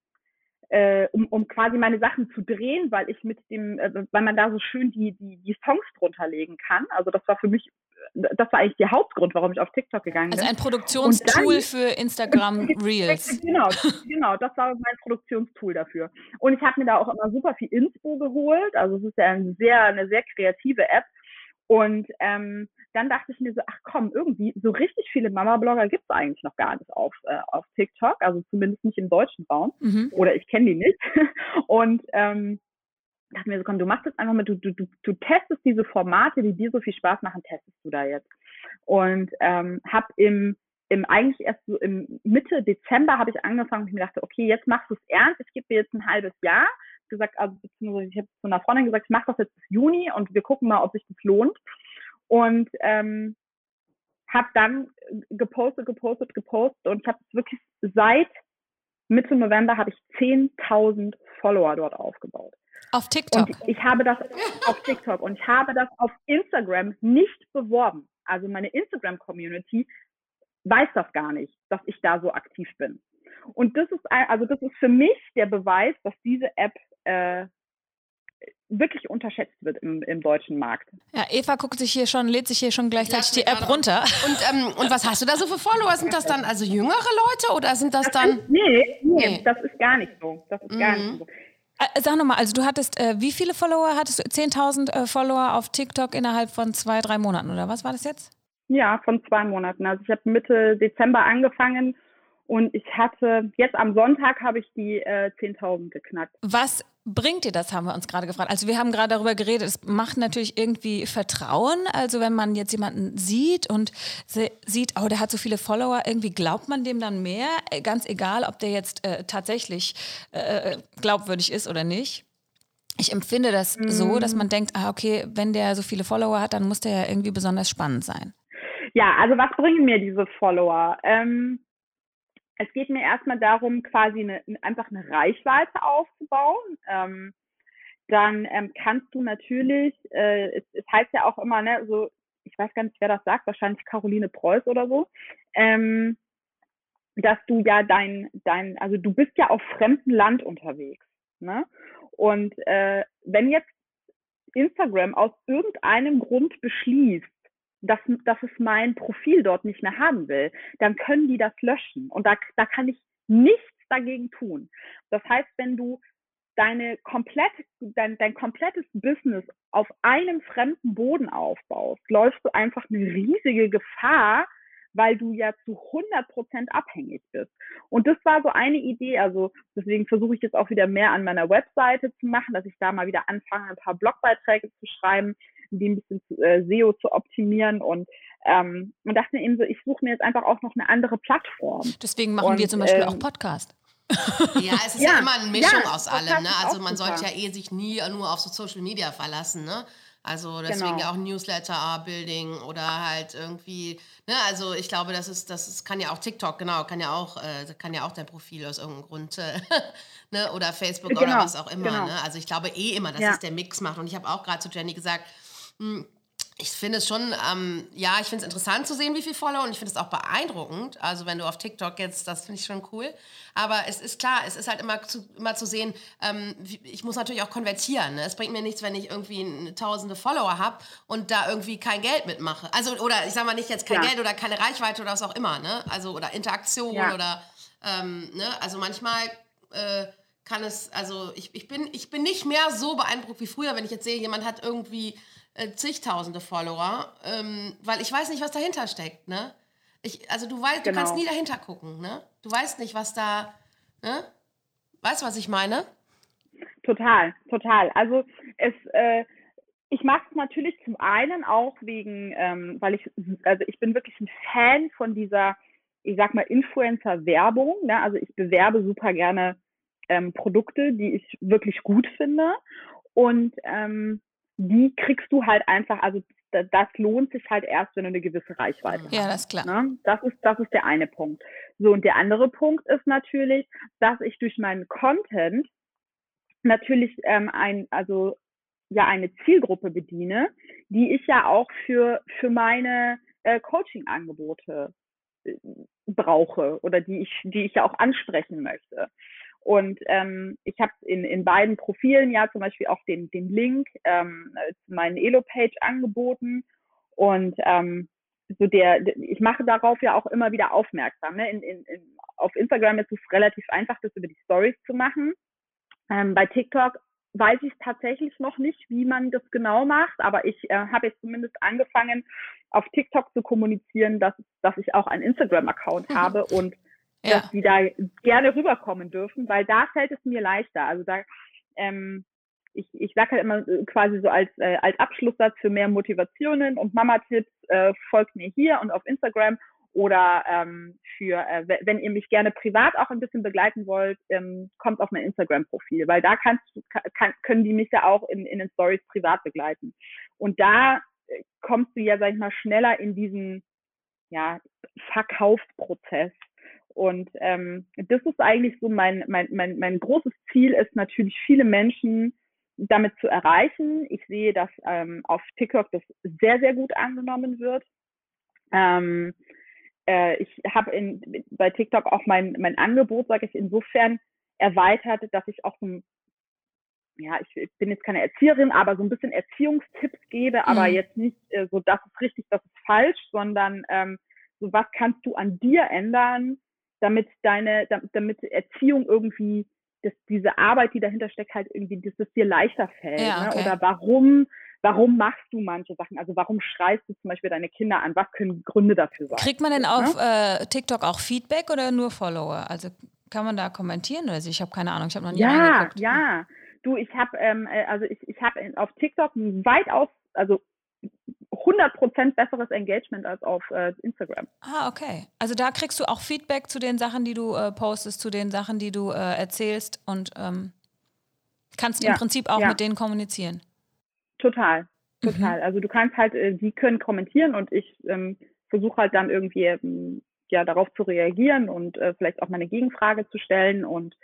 äh, um, um quasi meine Sachen zu drehen, weil ich mit dem, äh, weil man da so schön die, die, die Songs drunter legen kann. Also das war für mich, das war eigentlich der Hauptgrund, warum ich auf TikTok gegangen also bin. Also ein Produktionstool dann, für Instagram Reels. Genau, genau, das war mein Produktionstool dafür. Und ich habe mir da auch immer super viel Inspo geholt. Also es ist ja ein sehr, eine sehr kreative App. Und ähm, dann dachte ich mir so, ach komm, irgendwie, so richtig viele Mama-Blogger gibt es eigentlich noch gar nicht auf, äh, auf TikTok, also zumindest nicht im deutschen Raum. Mhm. Oder ich kenne die nicht. Und ähm, dachte mir so, komm, du machst jetzt einfach mal, du, du, du, du testest diese Formate, die dir so viel Spaß machen, testest du da jetzt. Und ähm, habe im, im eigentlich erst so im Mitte Dezember habe ich angefangen und ich mir dachte, okay, jetzt machst du es ernst, ich gebe dir jetzt ein halbes Jahr gesagt, also beziehungsweise ich habe zu einer Freundin gesagt, ich mache das jetzt bis Juni und wir gucken mal, ob sich das lohnt. Und ähm, habe dann gepostet, gepostet, gepostet und habe wirklich seit Mitte November habe ich 10.000 Follower dort aufgebaut. Auf TikTok? Und ich habe das auf TikTok und ich habe das auf Instagram nicht beworben. Also meine Instagram-Community weiß das gar nicht, dass ich da so aktiv bin. Und das ist also das ist für mich der Beweis, dass diese App äh, wirklich unterschätzt wird im, im, deutschen Markt. Ja, Eva guckt sich hier schon, lädt sich hier schon gleichzeitig die App runter. Und, ähm, und was hast du da so für Follower? Sind das dann also jüngere Leute oder sind das, das dann? Ist, nee, nee, nee, das ist gar nicht so. Das ist mhm. gar nicht mhm. so. Äh, sag nochmal, also du hattest, äh, wie viele Follower hattest du? 10.000 äh, Follower auf TikTok innerhalb von zwei, drei Monaten oder was war das jetzt? Ja, von zwei Monaten. Also ich habe Mitte Dezember angefangen und ich hatte, jetzt am Sonntag habe ich die äh, 10.000 geknackt. Was bringt dir das, haben wir uns gerade gefragt. Also wir haben gerade darüber geredet, es macht natürlich irgendwie Vertrauen. Also wenn man jetzt jemanden sieht und sieht, oh, der hat so viele Follower, irgendwie glaubt man dem dann mehr, äh, ganz egal, ob der jetzt äh, tatsächlich äh, äh, glaubwürdig ist oder nicht. Ich empfinde das mhm. so, dass man denkt, ah, okay, wenn der so viele Follower hat, dann muss der ja irgendwie besonders spannend sein. Ja, also was bringen mir diese Follower? Ähm es geht mir erstmal darum, quasi eine, einfach eine Reichweite aufzubauen. Ähm, dann ähm, kannst du natürlich, äh, es, es, heißt ja auch immer, ne, so, ich weiß gar nicht, wer das sagt, wahrscheinlich Caroline Preuß oder so, ähm, dass du ja dein, dein, also du bist ja auf fremdem Land unterwegs. Ne? Und äh, wenn jetzt Instagram aus irgendeinem Grund beschließt, dass, dass es mein Profil dort nicht mehr haben will, dann können die das löschen. Und da, da kann ich nichts dagegen tun. Das heißt, wenn du deine komplett, dein, dein komplettes Business auf einem fremden Boden aufbaust, läufst du einfach eine riesige Gefahr, weil du ja zu 100 Prozent abhängig bist. Und das war so eine Idee. Also deswegen versuche ich jetzt auch wieder mehr an meiner Webseite zu machen, dass ich da mal wieder anfange, ein paar Blogbeiträge zu schreiben, die ein bisschen zu, äh, SEO zu optimieren und ähm, und dachte mir eben so, ich suche mir jetzt einfach auch noch eine andere Plattform. Deswegen machen und, wir zum Beispiel ähm, auch Podcast. Ja, es ist ja, ja immer eine Mischung ja, aus allem. Ne? Also man sollte ja eh sich nie nur auf so Social Media verlassen. Ne? Also deswegen genau. ja auch Newsletter-Building oder halt irgendwie, ne, also ich glaube, das ist, das ist, kann ja auch TikTok, genau, kann ja auch, äh, kann ja auch dein Profil aus irgendeinem Grund, äh, ne, oder Facebook genau. oder was auch immer, genau. ne? Also ich glaube eh immer, dass ja. es der Mix macht. Und ich habe auch gerade zu Jenny gesagt, ich finde es schon, ähm, ja, ich finde es interessant zu sehen, wie viele Follower und ich finde es auch beeindruckend. Also wenn du auf TikTok jetzt, das finde ich schon cool. Aber es ist klar, es ist halt immer zu, immer zu sehen, ähm, ich muss natürlich auch konvertieren. Ne? Es bringt mir nichts, wenn ich irgendwie tausende Follower habe und da irgendwie kein Geld mitmache. Also, oder ich sage mal nicht jetzt kein ja. Geld oder keine Reichweite oder was auch immer, ne? Also, oder Interaktion ja. oder, ähm, ne? Also manchmal... Äh, kann es, also ich, ich, bin, ich bin nicht mehr so beeindruckt wie früher, wenn ich jetzt sehe, jemand hat irgendwie äh, zigtausende Follower, ähm, weil ich weiß nicht, was dahinter steckt, ne? Ich, also du weißt, genau. du kannst genau. nie dahinter gucken, ne? Du weißt nicht, was da, ne? Weißt du, was ich meine? Total, total. Also es, äh, ich mache es natürlich zum einen auch wegen, ähm, weil ich, also ich bin wirklich ein Fan von dieser, ich sag mal, Influencer-Werbung. Ne? Also ich bewerbe super gerne ähm, Produkte, die ich wirklich gut finde. Und ähm, die kriegst du halt einfach, also das lohnt sich halt erst, wenn du eine gewisse Reichweite hast. Ja, das ist klar. Ne? Das ist, das ist der eine Punkt. So, und der andere Punkt ist natürlich, dass ich durch meinen Content natürlich ähm, ein, also ja eine Zielgruppe bediene, die ich ja auch für, für meine äh, Coaching-Angebote äh, brauche oder die ich, die ich ja auch ansprechen möchte. Und ähm, ich habe in, in beiden Profilen ja zum Beispiel auch den, den Link ähm, zu meinen Elo-Page angeboten. Und ähm, so der, ich mache darauf ja auch immer wieder aufmerksam. Ne? In, in, in, auf Instagram ist es relativ einfach, das über die Stories zu machen. Ähm, bei TikTok weiß ich tatsächlich noch nicht, wie man das genau macht, aber ich äh, habe jetzt zumindest angefangen, auf TikTok zu kommunizieren, dass, dass ich auch einen Instagram-Account habe und ja. dass die da gerne rüberkommen dürfen, weil da fällt es mir leichter. Also da, ähm, ich, ich sage halt immer äh, quasi so als, äh, als Abschlusssatz für mehr Motivationen und Mama-Tipps, äh, folgt mir hier und auf Instagram oder ähm, für, äh, wenn ihr mich gerne privat auch ein bisschen begleiten wollt, ähm, kommt auf mein Instagram-Profil, weil da kannst, kann, können die mich ja auch in, in den Stories privat begleiten. Und da äh, kommst du ja, sag ich mal, schneller in diesen ja, Verkaufsprozess. Und ähm, das ist eigentlich so mein, mein, mein, mein großes Ziel ist natürlich viele Menschen damit zu erreichen. Ich sehe, dass ähm, auf TikTok das sehr, sehr gut angenommen wird. Ähm, äh, ich habe bei TikTok auch mein, mein Angebot, sage ich, insofern erweitert, dass ich auch so ja, ich, bin jetzt keine Erzieherin, aber so ein bisschen Erziehungstipps gebe, aber mhm. jetzt nicht äh, so, das ist richtig, das ist falsch, sondern ähm, so, was kannst du an dir ändern, damit deine, damit Erziehung irgendwie dass diese Arbeit, die dahinter steckt, halt irgendwie, dass es dir leichter fällt. Ja, ne? okay. ne? Oder warum, warum machst du manche Sachen? Also warum schreist du zum Beispiel deine Kinder an? Was können Gründe dafür sein? Kriegt man denn auf ne? äh, TikTok auch Feedback oder nur Follower? Also kann man da kommentieren? Also ich habe keine Ahnung, ich habe noch nie Ja, ja. Du, ich habe ähm, äh, also ich, ich habe auf TikTok weitaus, also 100% besseres Engagement als auf äh, Instagram. Ah, okay. Also da kriegst du auch Feedback zu den Sachen, die du äh, postest, zu den Sachen, die du äh, erzählst und ähm, kannst ja, im Prinzip auch ja. mit denen kommunizieren. Total, total. Mhm. Also du kannst halt, äh, die können kommentieren und ich ähm, versuche halt dann irgendwie ähm, ja darauf zu reagieren und äh, vielleicht auch mal eine Gegenfrage zu stellen und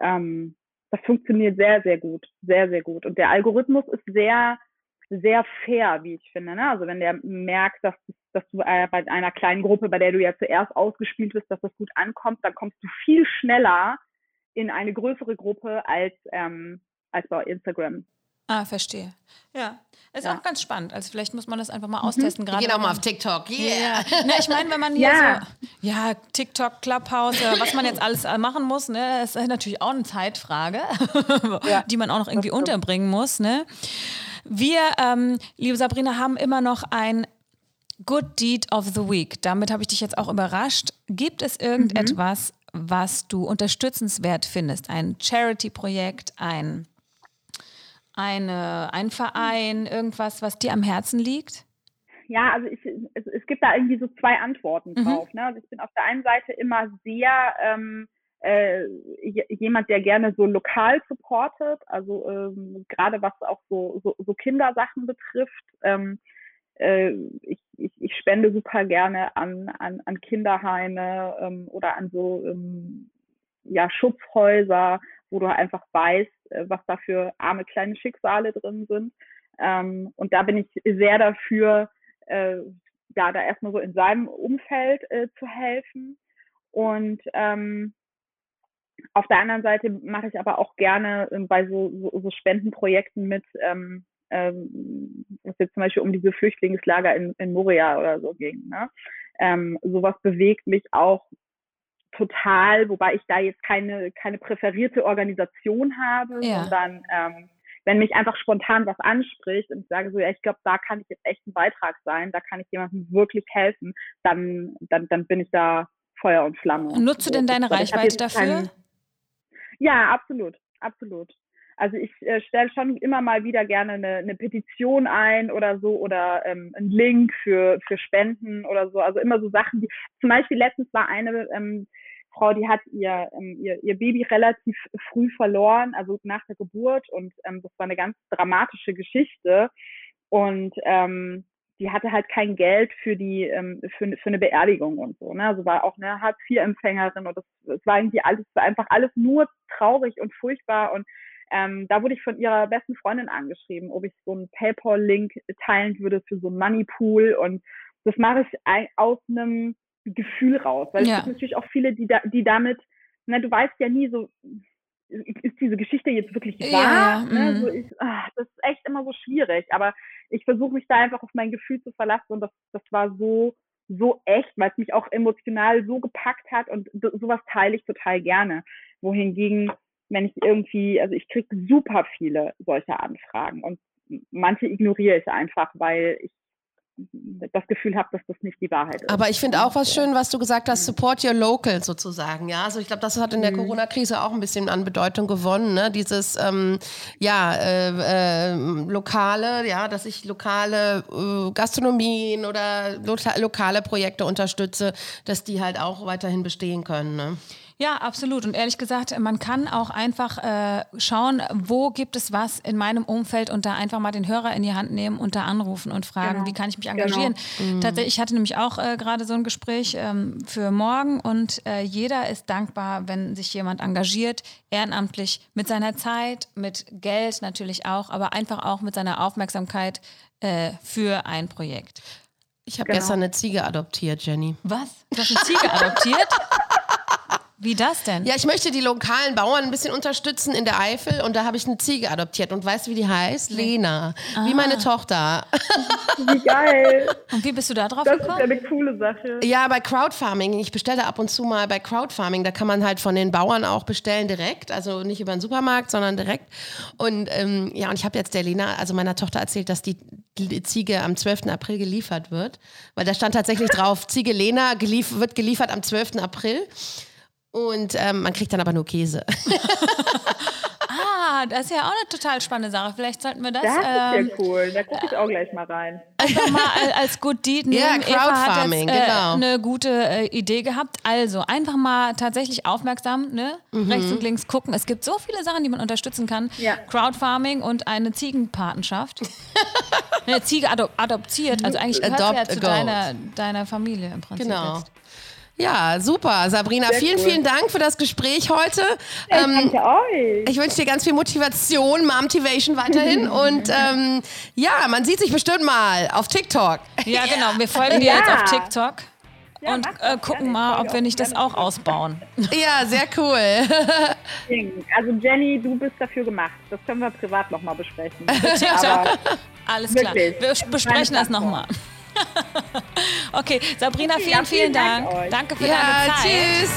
ähm, das funktioniert sehr, sehr gut, sehr, sehr gut. Und der Algorithmus ist sehr sehr fair, wie ich finde. Ne? Also wenn der merkt, dass, dass du äh, bei einer kleinen Gruppe, bei der du ja zuerst ausgespielt bist, dass das gut ankommt, dann kommst du viel schneller in eine größere Gruppe als, ähm, als bei Instagram. Ah, verstehe. Ja, ist ja. auch ganz spannend. Also vielleicht muss man das einfach mal mhm. austesten. Mhm. Gerade auch mal auf TikTok. Yeah. Ja. Na, ich meine, wenn man hier ja. so, ja, TikTok, Clubhouse, was man jetzt alles machen muss, ne, ist natürlich auch eine Zeitfrage, ja. die man auch noch irgendwie unterbringen muss. Ne? Wir, ähm, liebe Sabrina, haben immer noch ein Good Deed of the Week. Damit habe ich dich jetzt auch überrascht. Gibt es irgendetwas, mhm. was du unterstützenswert findest? Ein Charity-Projekt, ein, eine, ein Verein, irgendwas, was dir am Herzen liegt? Ja, also ich, es, es gibt da irgendwie so zwei Antworten mhm. drauf. Mhm. Ne? Also ich bin auf der einen Seite immer sehr ähm, äh, jemand, der gerne so lokal supportet, also ähm, gerade was auch so, so, so Kindersachen betrifft. Ähm, äh, ich, ich, ich spende super gerne an, an, an Kinderheime ähm, oder an so ähm, ja, Schutzhäuser, wo du einfach weißt, äh, was da für arme kleine Schicksale drin sind. Ähm, und da bin ich sehr dafür, äh, ja, da erstmal so in seinem Umfeld äh, zu helfen. Und ähm, auf der anderen Seite mache ich aber auch gerne ähm, bei so, so, so Spendenprojekten mit, ähm, ähm, was jetzt zum Beispiel um diese Flüchtlingslager in, in Moria oder so ging. Ne? Ähm, sowas bewegt mich auch total, wobei ich da jetzt keine, keine präferierte Organisation habe, ja. sondern ähm, wenn mich einfach spontan was anspricht und ich sage so, ja, ich glaube, da kann ich jetzt echt ein Beitrag sein, da kann ich jemandem wirklich helfen, dann, dann, dann bin ich da Feuer und Flamme. Nutzt du denn deine Reichweite dafür? Ja, absolut, absolut. Also ich äh, stelle schon immer mal wieder gerne eine, eine Petition ein oder so oder ähm, einen Link für, für Spenden oder so. Also immer so Sachen, die zum Beispiel letztens war eine ähm, Frau, die hat ihr, ähm, ihr, ihr Baby relativ früh verloren, also nach der Geburt und ähm, das war eine ganz dramatische Geschichte. Und ähm, die hatte halt kein Geld für die ähm, für, für eine Beerdigung und so. Ne? Also war auch eine Hartz-IV-Empfängerin und das, das war irgendwie alles, war einfach alles nur traurig und furchtbar und Ähm, da wurde ich von ihrer besten Freundin angeschrieben, ob ich so einen PayPal-Link teilen würde für so einen Moneypool. Und das mache ich aus einem Gefühl raus, weil ja. es gibt natürlich auch viele, die, da, die damit, na, du weißt ja nie so, ist diese Geschichte jetzt wirklich wahr? Ja, ne? Mhm. so ich, ach, das ist echt immer so schwierig, aber ich versuche mich da einfach auf mein Gefühl zu verlassen und das, das war so, so echt, weil es mich auch emotional so gepackt hat und sowas teile ich total gerne. Wohingegen, wenn ich irgendwie, also ich kriege super viele solcher Anfragen und manche ignoriere ich einfach, weil ich das Gefühl habe, dass das nicht die Wahrheit ist. Aber ich finde auch was schön, was du gesagt hast, support your local sozusagen. Ja, also ich glaube, das hat in der mhm. Corona-Krise auch ein bisschen an Bedeutung gewonnen. Ne? Dieses ähm, ja äh, äh, lokale, ja, dass ich lokale äh, Gastronomien oder lo lokale Projekte unterstütze, dass die halt auch weiterhin bestehen können. Ne? Ja, absolut. Und ehrlich gesagt, man kann auch einfach äh, schauen, wo gibt es was in meinem Umfeld und da einfach mal den Hörer in die Hand nehmen und da anrufen und fragen, genau. wie kann ich mich engagieren. Genau. Mhm. Tatsächlich, ich hatte nämlich auch äh, gerade so ein Gespräch ähm, für morgen und äh, jeder ist dankbar, wenn sich jemand engagiert, ehrenamtlich mit seiner Zeit, mit Geld natürlich auch, aber einfach auch mit seiner Aufmerksamkeit äh, für ein Projekt. Ich habe genau. gestern eine Ziege adoptiert, Jenny. Was? Du hast eine Ziege adoptiert? Wie das denn? Ja, ich möchte die lokalen Bauern ein bisschen unterstützen in der Eifel und da habe ich eine Ziege adoptiert. Und weißt du, wie die heißt? Lena. Ah. Wie meine Tochter. Wie geil. Und wie bist du da drauf das gekommen? Das ist ja eine coole Sache. Ja, bei Crowdfarming. Ich bestelle ab und zu mal bei Crowdfarming. Da kann man halt von den Bauern auch bestellen direkt. Also nicht über den Supermarkt, sondern direkt. Und ähm, ja, und ich habe jetzt der Lena, also meiner Tochter erzählt, dass die, die Ziege am 12. April geliefert wird. Weil da stand tatsächlich drauf, Ziege Lena gelief wird geliefert am 12. April. Und ähm, man kriegt dann aber nur Käse. ah, das ist ja auch eine total spannende Sache. Vielleicht sollten wir das. Das ähm, ist ja cool. Da gucke ich auch gleich mal rein. Einfach mal als Good Deed nehmen. Ja, Crowdfarming, Eva hat jetzt, äh, genau. eine gute äh, Idee gehabt. Also einfach mal tatsächlich aufmerksam, ne? Mhm. rechts und links gucken. Es gibt so viele Sachen, die man unterstützen kann. Ja. Crowdfarming und eine Ziegenpatenschaft. eine Ziege adop adoptiert. Also eigentlich gehört Adopt ja zu deiner, deiner Familie im Prinzip. Genau. Jetzt. Ja, super, Sabrina. Sehr vielen, cool. vielen Dank für das Gespräch heute. Ja, ähm, danke euch. Ich wünsche dir ganz viel Motivation, Momtivation weiterhin. und ähm, ja, man sieht sich bestimmt mal auf TikTok. Ja, genau. Wir folgen dir ja. jetzt auf TikTok. Ja, und äh, gucken mal, ob wir nicht das auch ausbauen. Ja, sehr cool. Also Jenny, du bist dafür gemacht. Das können wir privat nochmal besprechen. Alles klar. Wir besprechen das nochmal. okay, Sabrina, vielen, vielen, vielen Dank. Dank Danke für ja, deine Zeit. Tschüss.